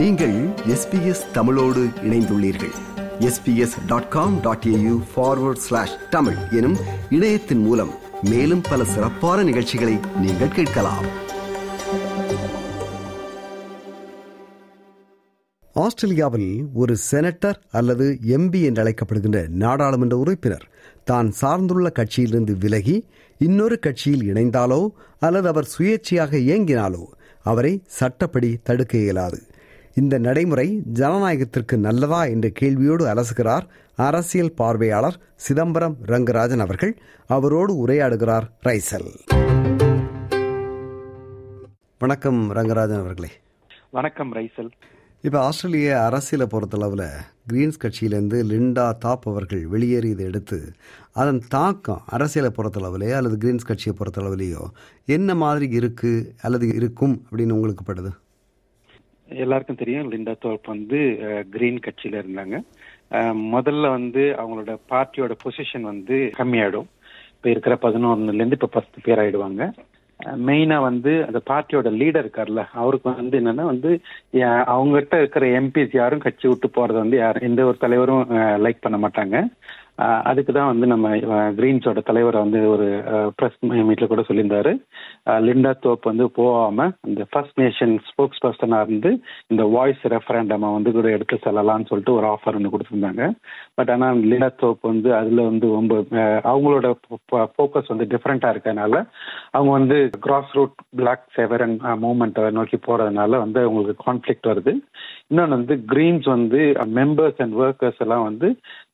நீங்கள் எஸ்பிஎஸ் தமிழோடு இணைந்துள்ளீர்கள். SBS dot com dot AU forward slash Tamil எனும் இணையத்தின் மூலம் மேலும் பல சிறப்பான நிகழ்ச்சிகளை நீங்கள் கேட்கலாம். ஆஸ்திரேலியாவில் ஒரு செனட்டர் அல்லது எம்பி என்று அழைக்கப்படுகின்ற நாடாளுமன்ற உறுப்பினர் தான் சார்ந்துள்ள கட்சியிலிருந்து விலகி இன்னொரு கட்சியில் இணைந்தாலோ அல்லது அவர் சுயேட்சையாக இயங்கினாலோ அவரை சட்டப்படி தடுக்க இயலாது. இந்த நடைமுறை ஜனநாயகத்திற்கு நல்லதா என்ற கேள்வியோடு அலசுகிறார் அரசியல் பார்வையாளர் சிதம்பரம் ரங்கராஜன் அவர்கள். அவரோடு உரையாடுகிறார் ரைசல். வணக்கம் ரங்கராஜன் அவர்களே. வணக்கம் ரைசல். இப்போ ஆஸ்திரேலிய அரசியலை பொறுத்தளவில் கிரீன்ஸ் கட்சியிலேருந்து லிண்டா தாப் அவர்கள் வெளியேறியதை எடுத்து அதன் தாக்கம் அரசியலை பொறுத்தளவிலேயோ அல்லது கிரீன்ஸ் கட்சியை பொறுத்தளவிலேயோ என்ன மாதிரி இருக்கு அல்லது இருக்கும் அப்படின்னு உங்களுக்கு படுது? எல்லாருக்கும் தெரியும் லிண்டா தோல்ப் வந்து கிரீன் கட்சியில இருந்தாங்க. முதல்ல வந்து அவங்களோட பார்ட்டியோட பொசிஷன் வந்து கம்மியாயிடும். இப்ப இருக்கிற பதினொன்னுல இருந்து இப்ப பத்து பேர் ஆயிடுவாங்க. மெயினா வந்து அந்த பார்ட்டியோட லீடர் இருக்கார்ல அவருக்கு வந்து என்னன்னா வந்து அவங்ககிட்ட இருக்கிற எம்பிஸ் யாரும் கட்சி விட்டு போறது வந்து யாரும் எந்த ஒரு தலைவரும் லைக் பண்ண மாட்டாங்க. அதுக்கு தான் வந்து நம்ம கிரீன்ஸோட தலைவரை வந்து ஒரு ப்ரெஸ் மீட்ல கூட சொல்லியிருந்தாரு. லிண்டா தோப் வந்து போகாம இந்த ஃபர்ஸ்ட் நேஷன் ஸ்போக்ஸ் பர்சனாக இருந்து இந்த வாய்ஸ் ரெஃபரண்டமை வந்து கூட எடுத்து செல்லலாம்னு சொல்லிட்டு ஒரு ஆஃபர் ஒன்று கொடுத்துருந்தாங்க. பட் ஆனால் லிண்டா தோப் வந்து அதில் வந்து ரொம்ப அவங்களோட ஃபோக்கஸ் வந்து டிஃப்ரெண்ட்டாக இருக்கனால அவங்க வந்து கிராஸ் ரூட் பிளாக் செவரன் மூவ்மெண்ட்டை நோக்கி போகிறதுனால வந்து அவங்களுக்கு கான்ஃப்ளிக்ட் வருது. இன்னொன்று வந்து கிரீன்ஸ் வந்து மெம்பர்ஸ் அண்ட் ஒர்க்கர்ஸ் எல்லாம் வந்து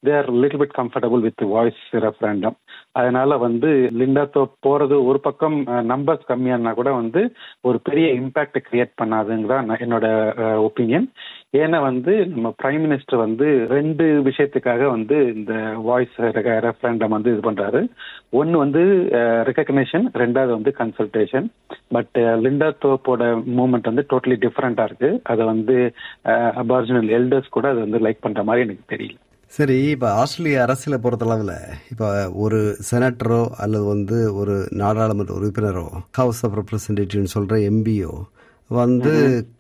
they are little bit comfortable with voice referendum அதனால வந்து லிண்டா தோப் போறது ஒரு பக்கம் நம்பர்ஸ் கம்மியானா கூட வந்து ஒரு பெரிய இம்பாக்ட் கிரியேட் பண்ணாதுங்கிறதான் என்னோட ஒப்பீனியன் ஏன்னா வந்து நம்ம பிரைம் மினிஸ்டர் வந்து ரெண்டு விஷயத்துக்காக வந்து இந்த வாய்ஸ் ரெஃபரண்டம் வந்து இது பண்றாரு. ஒன்னு வந்து ரெக்கக்னேஷன் ரெண்டாவது வந்து கன்சல்டேஷன் பட் லிண்டா தோப்போட மூமெண்ட் வந்து டோட்டலி டிஃப்ரெண்டா இருக்கு. அதை வந்து அபார்ஜினல் எல்டர்ஸ் கூட அதை வந்து லைக் பண்ற மாதிரி எனக்கு தெரியல. சரி இப்போ ஆஸ்திரேலிய அரசியலை பொறுத்தளவில் இப்போ ஒரு செனட்டரோ அல்லது வந்து ஒரு நாடாளுமன்ற உறுப்பினரோ ஹவுஸ் ஆஃப் ரெப்ரசன்டேட்டிவ்னு சொல்கிற எம்பியோ வந்து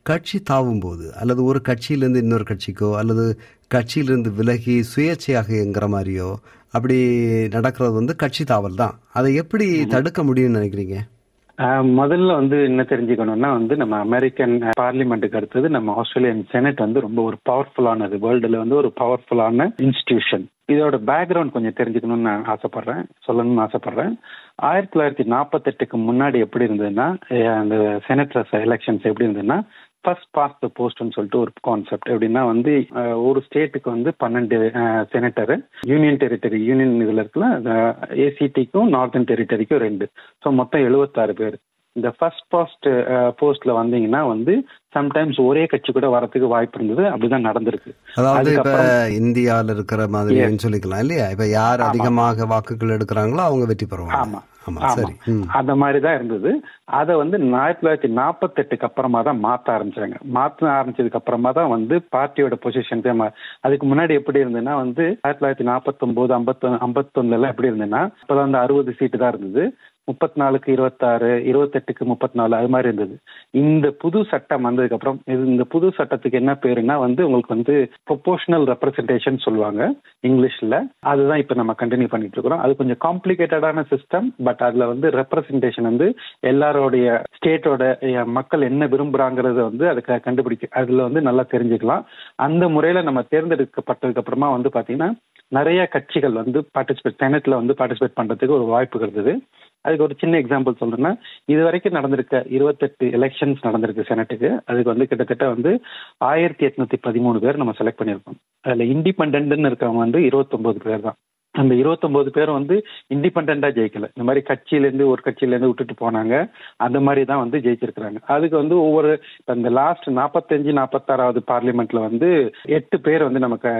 கட்சி தாவும் போது அல்லது ஒரு கட்சியிலேருந்து இன்னொரு கட்சிக்கோ அல்லது கட்சியிலிருந்து விலகி சுயேட்சையாகங்கிற மாதிரியோ அப்படி நடக்கிறது வந்து கட்சி தாவல் தான். அதை எப்படி தடுக்க முடியும்னு நினைக்கிறீங்க? முதல்ல வந்து என்ன தெரிஞ்சுக்கணும்னா வந்து நம்ம அமெரிக்கன் பார்லிமெண்ட்டுக்கு அடுத்தது நம்ம ஆஸ்திரேலியன் செனட் வந்து ரொம்ப ஒரு பவர்ஃபுல்லானது வேர்ல்டுல வந்து ஒரு பவர்ஃபுல்லான இன்ஸ்டிடியூஷன் இதோட பேக்ரவுண்ட் கொஞ்சம் தெரிஞ்சுக்கணும்னு நான் ஆசைப்படுறேன். சொல்லணும்னு ஆசைப்படுறேன். ஆயிரத்தி தொள்ளாயிரத்தி நாற்பத்தெட்டுக்கு முன்னாடி எப்படி இருந்ததுன்னா அந்த செனட்ரஸ் எலெக்ஷன்ஸ் எப்படி இருந்ததுன்னா ஃபர்ஸ்ட் பாஸ் த போஸ்ட்னு சொல்லிட்டு ஒரு கான்செப்ட் எப்படின்னா வந்து ஒரு ஸ்டேட்டுக்கு வந்து பன்னெண்டு செனட்டர் யூனியன் டெரிட்டரி யூனியன் இதுல இருக்குல்ல ஏசிடிக்கும் நார்த்தன் டெரிட்டரிக்கும் ரெண்டு. ஸோ மொத்தம் எழுபத்தாறு பேர். இந்த ஃபர்ஸ்ட் பாஸ்ட் போஸ்ட்ல வந்தீங்கன்னா வந்து சம்டைம்ஸ் ஒரே கட்சி கூட வரதுக்கு வாய்ப்பு இருந்தது. அப்படிதான் நடந்திருக்கு. அதாவது இப்ப இந்தியாவில் இருக்கிற மாதிரி சொல்லிக்கலாம் இல்லையா? இப்ப யார் அதிகமாக வாக்குகள் எடுக்கிறாங்களோ அவங்க வெற்றி பெறுவாங்க. ஆமா. அந்த மாதிரி தான் இருந்தது. அதை வந்து ஆயிரத்தி தொள்ளாயிரத்தி நாற்பத்தி எட்டுக்கு அப்புறமா தான் மாத்த ஆரம்பிச்சாங்க. மாத்த ஆரம்பிச்சதுக்கு அப்புறமா தான் வந்து பார்ட்டியோட பொசிஷன் அதுக்கு முன்னாடி எப்படி இருந்ததுன்னா வந்து ஆயிரத்தி தொள்ளாயிரத்தி நாற்பத்தி ஒன்பது ஐம்பத்தி ஐம்பத்தொன்னுல எல்லாம் எப்படி இருந்ததுன்னா அப்பதான் வந்து அறுபது சீட்டு தான் இருந்தது. முப்பத்தி நாலுக்கு இருபத்தாறு இருபத்தெட்டுக்கு முப்பத்தி நாலு அது மாதிரி இருந்தது. இந்த புது சட்டம் வந்ததுக்கு அப்புறம் இது இந்த புது சட்டத்துக்கு என்ன பேருன்னா வந்து உங்களுக்கு வந்து ப்ரொபோஷனல் ரெப்ரசன்டேஷன் சொல்லுவாங்க இங்கிலீஷில். அதுதான் இப்போ நம்ம கண்டினியூ பண்ணிட்டு இருக்கிறோம். அது கொஞ்சம் காம்ப்ளிகேட்டடான சிஸ்டம் பட் அதில் வந்து ரெப்ரசன்டேஷன் வந்து எல்லாரோடைய ஸ்டேட்டோட மக்கள் என்ன விரும்புகிறாங்கிறத வந்து அதுக்கு கண்டுபிடிக்க அதில் வந்து நல்லா தெரிஞ்சுக்கலாம். அந்த முறையில் நம்ம தேர்ந்தெடுக்கப்பட்டதுக்கு அப்புறமா வந்து பார்த்தீங்கன்னா நிறைய கட்சிகள் வந்து பார்ட்டிசிபேட் செனட்ல வந்து பார்ட்டிசிபேட் பண்றதுக்கு ஒரு வாய்ப்பு இருந்தது. அதுக்கு ஒரு சின்ன எக்ஸாம்பிள் சொல்றேன்னா இது வரைக்கும் நடந்திருக்க இருபத்தெட்டு எலெக்ஷன்ஸ் நடந்திருக்கு செனட்டுக்கு அதுக்கு வந்து கிட்டத்தட்ட வந்து ஆயிரத்தி எட்நூத்தி பதிமூணு பேர் நம்ம செலக்ட் பண்ணியிருக்கோம். அதுல இண்டிபெண்ட்னு இருக்கவங்க வந்து இருபத்தொன்பது பேர் தான். அந்த இருபத்தொன்பது பேர் வந்து இண்டிபெண்டா ஜெயிக்கல. இந்த மாதிரி கட்சியிலேருந்து ஒரு கட்சியிலேருந்து விட்டுட்டு போனாங்க. அந்த மாதிரி தான் வந்து ஜெயிச்சிருக்கிறாங்க. அதுக்கு வந்து ஒவ்வொரு இந்த லாஸ்ட் நாற்பத்தஞ்சு நாற்பத்தாறாவது பார்லிமெண்ட்ல வந்து எட்டு பேர் வந்து நமக்கு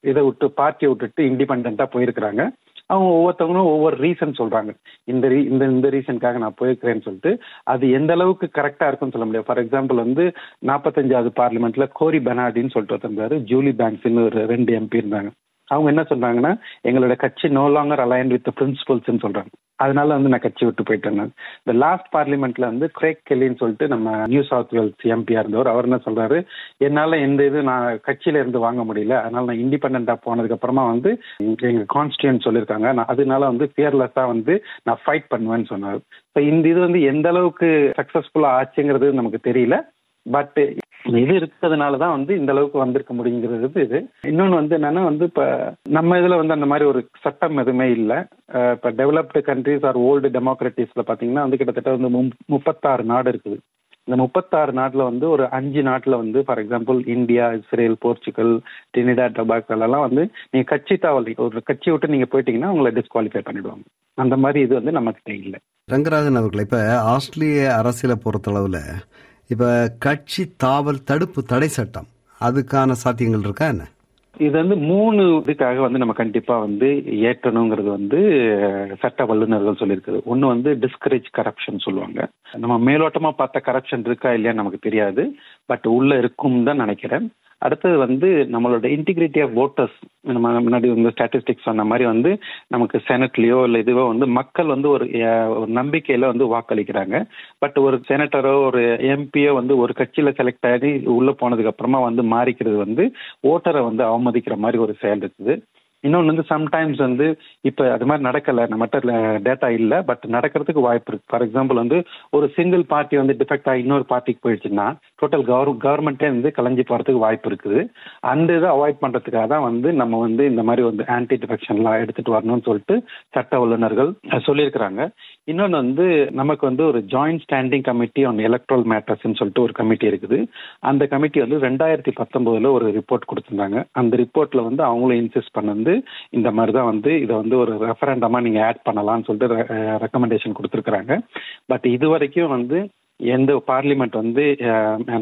இதை விட்டு பார்ட்டியை விட்டுட்டு இண்டிபெண்டா போயிருக்கிறாங்க. அவங்க ஒவ்வொருத்தவங்களும் ஒவ்வொரு ரீசன் சொல்றாங்க. இந்த ரீ இந்த இந்த ரீசனுக்காக நான் போயிருக்கிறேன்னு சொல்லிட்டு அது எந்த அளவுக்கு கரெக்டா இருக்கும்னு சொல்ல முடியாது. ஃபார் எக்ஸாம்பிள் வந்து நாற்பத்தஞ்சாவது பார்லிமெண்ட்ல கோரி பெனாடின்னு சொல்லிட்டு வந்திருந்தாரு ஜூலி பேங்க்ஸ்னு ஒரு ரெண்டு எம்பி இருந்தாங்க. அவங்க என்ன சொல்றாங்கன்னா எங்களோட கட்சி no longer align with principles சொல்றாங்க. அதனால வந்து நான் கட்சி விட்டு போயிட்டேன் இந்த லாஸ்ட் பார்லிமெண்ட்ல வந்து கிரேக் கெல்லின்னு சொல்லிட்டு நம்ம நியூ சவுத் வேல்ஸ் எம்பியா இருந்தவர். அவர் என்ன சொல்றாரு? என்னால எந்த இது நான் கட்சியில இருந்து வாங்க முடியல. அதனால நான் இண்டிபெண்டா போனதுக்கு அப்புறமா வந்து எங்க கான்ஸ்டியூன் சொல்லியிருக்காங்க நான் அதனால வந்து ஃபியர்லெஸ்ஸா வந்து நான் ஃபைட் பண்ணுவேன்னு சொன்னார். ஸோ இந்த இது வந்து எந்த அளவுக்கு சக்சஸ்ஃபுல்லா ஆச்சுங்கிறது நமக்கு தெரியல. பட் இது இருக்கிறதுனால தான் வந்து இந்த அளவுக்கு வந்திருக்க முடியுங்கிறது இது. இன்னொன்று வந்து என்னன்னா வந்து இப்போ நம்ம இதில் வந்து அந்த மாதிரி ஒரு சட்டம் எதுவுமே இல்லை. இப்போ டெவலப்டு கண்ட்ரிஸ் ஆர் ஓல்டு டெமோக்ரட்டிஸில் பார்த்தீங்கன்னா வந்து கிட்டத்தட்ட வந்து முப்பத்தாறு நாடு இருக்குது. இந்த முப்பத்தாறு நாட்டில் வந்து ஒரு அஞ்சு நாட்டில் வந்து for example India Israel Portugal Trinidad டொபாக்கல் எல்லாம் வந்து நீங்கள் கட்சி தாவல் ஒரு கட்சி விட்டு நீங்கள் போயிட்டீங்கன்னா உங்களை டிஸ்குவாலிஃபை பண்ணிடுவாங்க. அந்த மாதிரி இது வந்து நம்மக்கிட்ட இல்லை. ரங்கராஜன் அவர்களை இப்போ ஆஸ்திரேலிய அரசியலை பொறுத்தளவில் இப்போ கட்சி தாவல் தடுப்பு தடை சட்டம் அதுக்கான சாத்தியங்கள் இருக்கா என்ன? இது வந்து மூணு இதுக்காக வந்து நம்ம கண்டிப்பா வந்து ஏற்றணுங்கிறது வந்து சட்ட வல்லுநர்கள் சொல்லியிருக்குது. ஒன்று வந்து டிஸ்கரேஜ் கரப்ஷன் சொல்லுவாங்க. நம்ம மேலோட்டமா பார்த்த கரப்ஷன் இருக்கா இல்லையான்னு நமக்கு தெரியாது. பட் உள்ள இருக்கும் தான் நினைக்கிறேன். அடுத்தது வந்து நம்மளோட இன்டிகிரிட்டி ஆஃப் ஓட்டர்ஸ் நம்ம முன்னாடி வந்து ஸ்டாட்டிஸ்டிக்ஸ் சொன்ன மாதிரி வந்து நமக்கு செனட்லேயோ இல்லை இதுவோ வந்து மக்கள் வந்து ஒரு ஒரு நம்பிக்கையில் வந்து வாக்களிக்கிறாங்க. பட் ஒரு செனட்டரோ ஒரு எம்பியோ வந்து ஒரு கட்சியில் செலக்ட் ஆகி உள்ளே போனதுக்கு அப்புறமா வந்து மாறிக்கிறது வந்து ஓட்டரை வந்து அவமதிக்கிற மாதிரி ஒரு செயல் இருக்குது. இன்னொன்று வந்து சம்டைம்ஸ் வந்து இப்போ அது மாதிரி நடக்கலை. நம்மகிட்ட டேட்டா இல்லை பட் நடக்கிறதுக்கு வாய்ப்பு இருக்கு. ஃபார் எக்ஸாம்பிள் வந்து ஒரு சிங்கிள் பார்ட்டி வந்து டிஃபெக்ட் ஆகி இன்னொரு பார்ட்டிக்கு போயிடுச்சுன்னா டோட்டல் கவர் கவர்மெண்ட்டே வந்து கலைஞ்சி போகிறதுக்கு வாய்ப்பு இருக்குது. அந்த இதை அவாய்ட் பண்ணுறதுக்காக தான் வந்து நம்ம வந்து இந்த மாதிரி வந்து ஆன்டி டிஃபெக்ஷன்லாம் எடுத்துகிட்டு வரணும்னு சொல்லிட்டு சட்ட வல்லுநர்கள் சொல்லியிருக்கிறாங்க. இன்னொன்று வந்து நமக்கு வந்து ஒரு joint standing committee on electoral மேட்டர்ஸ்ன்னு சொல்லிட்டு ஒரு கமிட்டி இருக்குது. அந்த கமிட்டி வந்து ரெண்டாயிரத்தி பத்தொம்போதில் ஒரு ரிப்போர்ட் கொடுத்துருந்தாங்க. அந்த ரிப்போர்ட்டில் வந்து அவங்களும் இன்சிஸ்ட் பண்ண வந்து இந்த மாதிரி தான் வந்து இதை வந்து ஒரு ரெஃபரண்டமாக நீங்கள் ஆட் பண்ணலாம்னு சொல்லிட்டு ரெக்கமெண்டேஷன் கொடுத்துருக்குறாங்க. பட் இது வரைக்கும் வந்து எந்த பார்லிமெண்ட் வந்து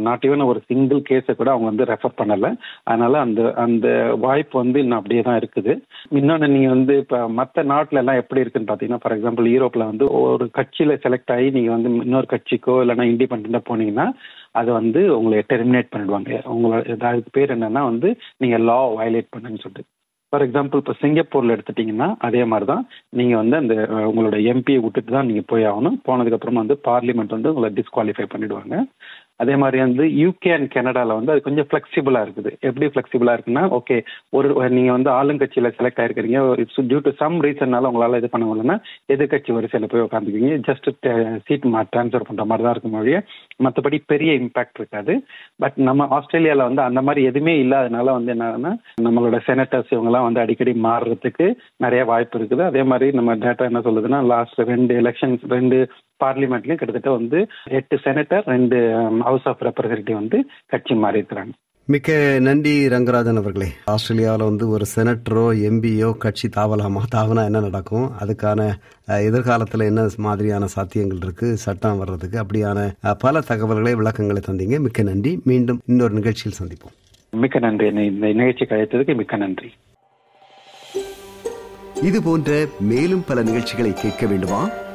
நாட் ஈவன் ஒரு சிங்கிள் கேஸை கூட அவங்க வந்து ரெஃபர் பண்ணலை. அதனால அந்த அந்த வாய்ப்பு வந்து இன்னும் அப்படியே தான் இருக்குது. இன்னொன்று நீங்கள் வந்து இப்போ மற்ற நாட்டில் எல்லாம் எப்படி இருக்குன்னு பார்த்தீங்கன்னா ஃபார் எக்ஸாம்பிள் யூரோப்பில் வந்து ஒரு கட்சியில் செலக்ட் ஆகி நீங்கள் வந்து இன்னொரு கட்சிக்கோ இல்லைன்னா இண்டிபெண்ட்டாக போனீங்கன்னா அதை வந்து உங்களை டெர்மினேட் பண்ணிடுவாங்க. உங்களை அதுக்கு பேர் என்னன்னா வந்து நீங்கள் லா வயலேட் பண்ணுன்னு சொல்லிட்டு. ஃபார் எக்ஸாம்பிள் இப்போ சிங்கப்பூரில் எடுத்துட்டிங்கன்னா அதே மாதிரி தான் நீங்கள் வந்து அந்த உங்களோட எம்பியை விட்டுட்டு தான் நீங்கள் போய் ஆகணும். போனதுக்கப்புறமா வந்து பார்லிமெண்ட் வந்து உங்களை டிஸ்குவாலிஃபை பண்ணிடுவாங்க. அதே மாதிரி வந்து யூகே அண்ட் கனடாவில் வந்து அது கொஞ்சம் ஃப்ளெக்சிபிளாக இருக்குது. எப்படி ஃப்ளெக்சிபிளாக இருக்குன்னா ஓகே ஒரு நீங்கள் வந்து ஆளுங்கட்சியில் செலக்ட் ஆயிருக்கிறீங்க இட்ஸ் டியூ டு சம் ரீசன்னால உங்களால் இது பண்ண முடியலன்னா எதிர்கட்சி வரிசையில் போய் உட்காந்துக்கிங்க ஜஸ்ட் சீட் uh, மா ட்ரான்ஸ்ஃபர் பண்ணுற மாதிரி தான் இருக்கும் மொழியே மற்றபடி பெரிய இம்பாக்ட் இருக்காது. பட் நம்ம ஆஸ்திரேலியாவில் வந்து அந்த மாதிரி எதுவுமே இல்லாதனால வந்து என்னன்னா நம்மளோட செனட்டர்ஸ் இவங்கெல்லாம் வந்து அடிக்கடி மாறுறதுக்கு நிறைய வாய்ப்பு இருக்குது. அதே மாதிரி நம்ம டேட்டா என்ன சொல்லுதுன்னா லாஸ்ட் ரெண்டு எலெக்ஷன்ஸ் ரெண்டு பார்லிமெண்ட்லயும் கிட்டத்தட்ட வந்து எட்டு செனட்டர் ரெண்டு ஹவுஸ் ஆஃப் ரெப்ரசன்டேட்டிவ் வந்து கட்சி மாறி இருக்கிறாங்க மிக்க நன்றி ரங்கராஜன் அவர்களே. ஆஸ்திரேலியாவில் வந்து ஒரு செனட்டரோ எம்பியோ கட்சி தாவலாமா? தாவனா என்ன நடக்கும்? அதுக்கான எதிர்காலத்தில் என்ன மாதிரியான சாத்தியங்கள் இருக்கு? சட்டம் வர்றதுக்கு அப்படியான பல தகவல்களை விளக்கங்களை தந்தீங்க. மிக்க நன்றி. மீண்டும் இன்னொரு நிகழ்ச்சியில் சந்திப்போம். மிக்க நன்றி. இந்த நிகழ்ச்சிக்கு அழைத்ததுக்கு மிக்க நன்றி. இது போன்ற மேலும் பல நிகழ்ச்சிகளை கேட்க வேண்டுமா?